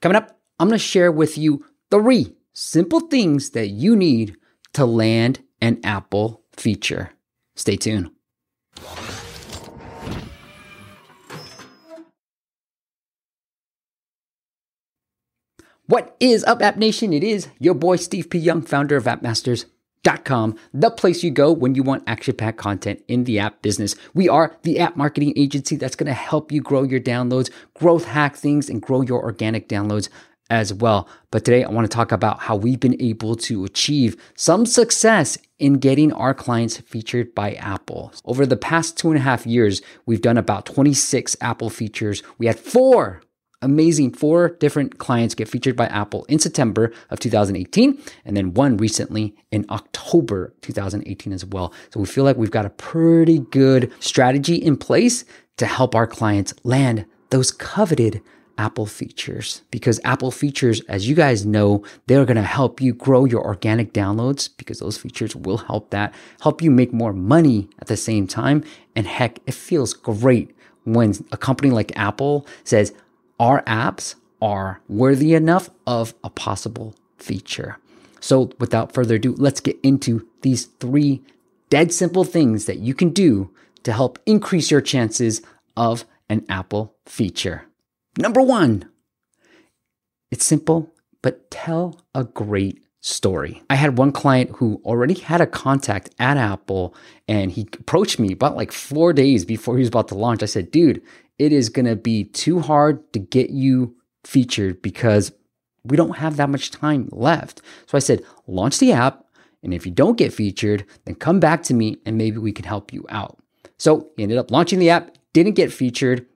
Coming up, I'm going to share with you three simple things that you need to land an Apple feature. Stay tuned. What is up, App Nation? It is your boy Steve P. Young, founder of AppMasters.com, the place you go when you want action packed content in the app business. We are the app marketing agency that's going to help you grow your downloads, growth hack things, and grow your organic downloads as well. But today I want to talk about how we've been able to achieve some success in getting our clients featured by Apple. Over the past two and a half years, we've done about 26 Apple features. We had four amazing four different clients get featured by Apple in September of 2018, and then one recently in October 2018 as well. So we feel like we've got a pretty good strategy in place to help our clients land those coveted Apple features because Apple features, as you guys know, they're going to help you grow your organic downloads because those features will help that, help you make more money at the same time. And heck, it feels great when a company like Apple says, our apps are worthy enough of a possible feature. So, without further ado, let's get into these three dead simple things that you can do to help increase your chances of an Apple feature. Number one, it's simple, but tell a great story. I had one client who already had a contact at Apple and he approached me about like four days before he was about to launch. I said, dude, it is going to be too hard to get you featured because we don't have that much time left. So I said, launch the app. And if you don't get featured, then come back to me and maybe we can help you out. So he ended up launching the app, didn't get featured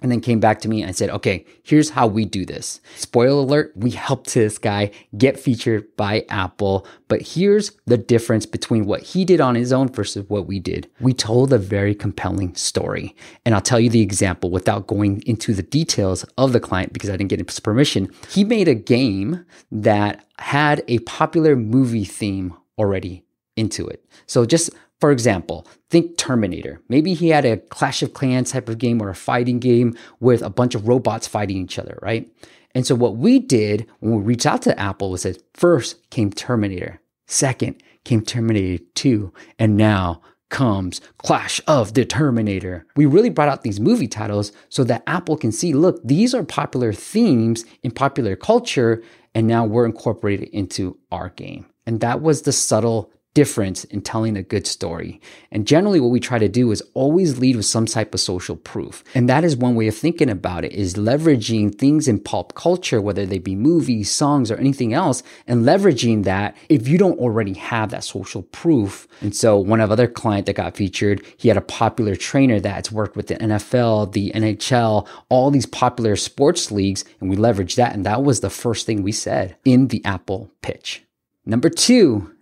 and then came back to me and said, okay, here's how we do this. Spoiler alert, we helped this guy get featured by Apple, but here's the difference between what he did on his own versus what we did. We told a very compelling story. And I'll tell you the example without going into the details of the client because I didn't get his permission. He made a game that had a popular movie theme already into it. So just for example, think Terminator. Maybe he had a Clash of Clans type of game or a fighting game with a bunch of robots fighting each other, right? And so what we did when we reached out to Apple was that first came Terminator, second came Terminator 2, and now comes Clash of the Terminator. We really brought out these movie titles so that Apple can see, look, these are popular themes in popular culture, and now we're incorporated into our game. And that was the subtle difference in telling a good story. And generally what we try to do is always lead with some type of social proof. And that is one way of thinking about it is leveraging things in pop culture, whether they be movies, songs, or anything else, and leveraging that if you don't already have that social proof. And so one of other client that got featured, he had a popular trainer that's worked with the NFL, the NHL, all these popular sports leagues, and we leveraged that. And that was the first thing we said in the Apple pitch. Number two,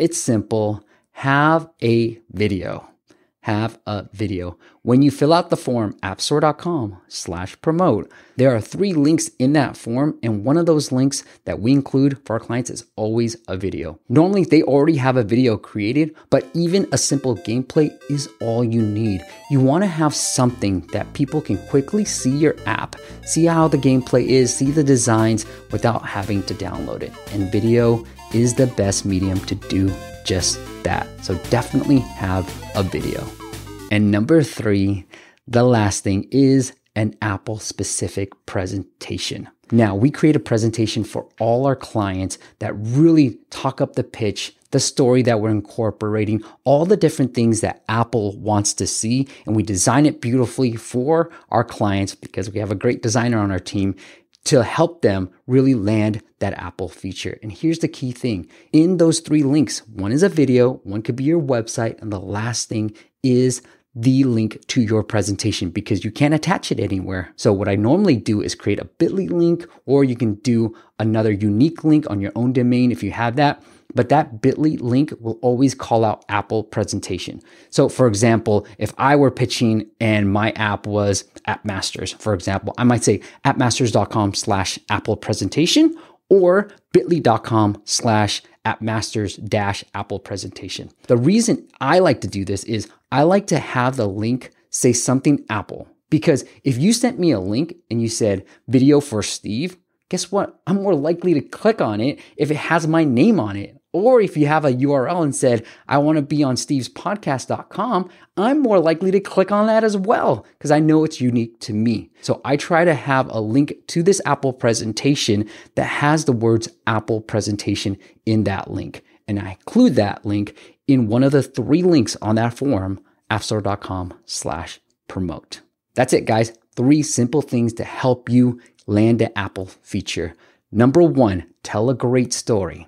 it's simple. Have a video. Have a video. When you fill out the form, appstore.com slash promote, there are three links in that form. And one of those links that we include for our clients is always a video. Normally, they already have a video created, but even a simple gameplay is all you need. You want to have something that people can quickly see your app, see how the gameplay is, see the designs without having to download it. And video is the best medium to do just that. So definitely have a video. And number three, the last thing is an Apple specific presentation. Now, we create a presentation for all our clients that really talk up the pitch, the story that we're incorporating, all the different things that Apple wants to see. And we design it beautifully for our clients because we have a great designer on our team to help them really land that Apple feature. And here's the key thing in those three links one is a video, one could be your website, and the last thing is the link to your presentation because you can't attach it anywhere. So what I normally do is create a bit.ly link or you can do another unique link on your own domain if you have that but that bit.ly link will always call out Apple presentation. So for example, if I were pitching and my app was AppMasters, for example, I might say appmasters.com slash Apple presentation or bit.ly.com slash appmasters dash Apple presentation. The reason I like to do this is I like to have the link say something Apple. Because if you sent me a link and you said video for Steve, guess what? I'm more likely to click on it if it has my name on it. Or if you have a URL and said, I want to be on stevespodcast.com, I'm more likely to click on that as well because I know it's unique to me. So I try to have a link to this Apple presentation that has the words Apple presentation in that link. And I include that link in one of the three links on that form, appstore.com slash promote. That's it, guys. Three simple things to help you land an Apple feature. Number one, tell a great story.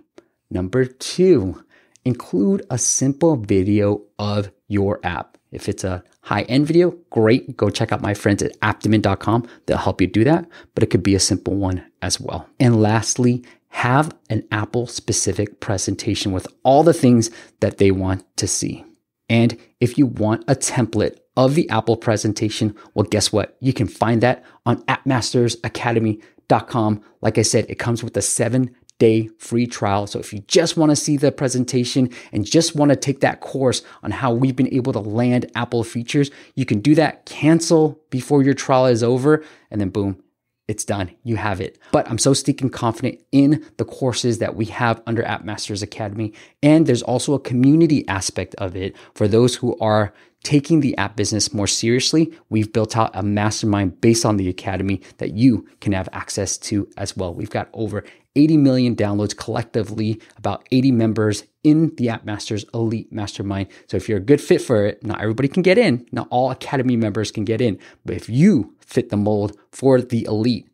Number two, include a simple video of your app. If it's a high end video, great. Go check out my friends at apptamin.com. They'll help you do that, but it could be a simple one as well. And lastly, have an Apple specific presentation with all the things that they want to see. And if you want a template of the Apple presentation, well, guess what? You can find that on appmastersacademy.com. Like I said, it comes with a seven day free trial. So if you just want to see the presentation and just want to take that course on how we've been able to land Apple features, you can do that, cancel before your trial is over, and then boom, it's done. You have it. But I'm so stinking confident in the courses that we have under App Masters Academy. And there's also a community aspect of it for those who are taking the app business more seriously, we've built out a mastermind based on the academy that you can have access to as well. We've got over 80 million downloads collectively, about 80 members in the App Masters Elite Mastermind. So if you're a good fit for it, not everybody can get in, not all Academy members can get in, but if you fit the mold for the Elite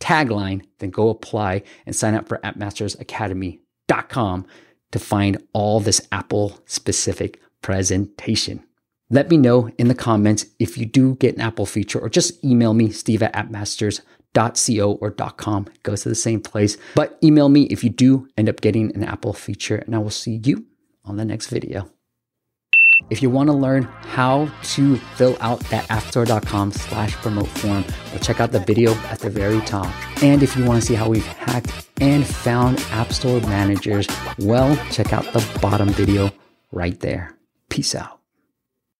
tagline, then go apply and sign up for appmastersacademy.com to find all this Apple specific presentation. Let me know in the comments if you do get an Apple feature or just email me, steve at appmasters.co or .com. It goes to the same place. But email me if you do end up getting an Apple feature and I will see you on the next video. If you want to learn how to fill out that appstore.com slash promote form, well, check out the video at the very top. And if you want to see how we've hacked and found App Store managers, well, check out the bottom video right there. Peace out.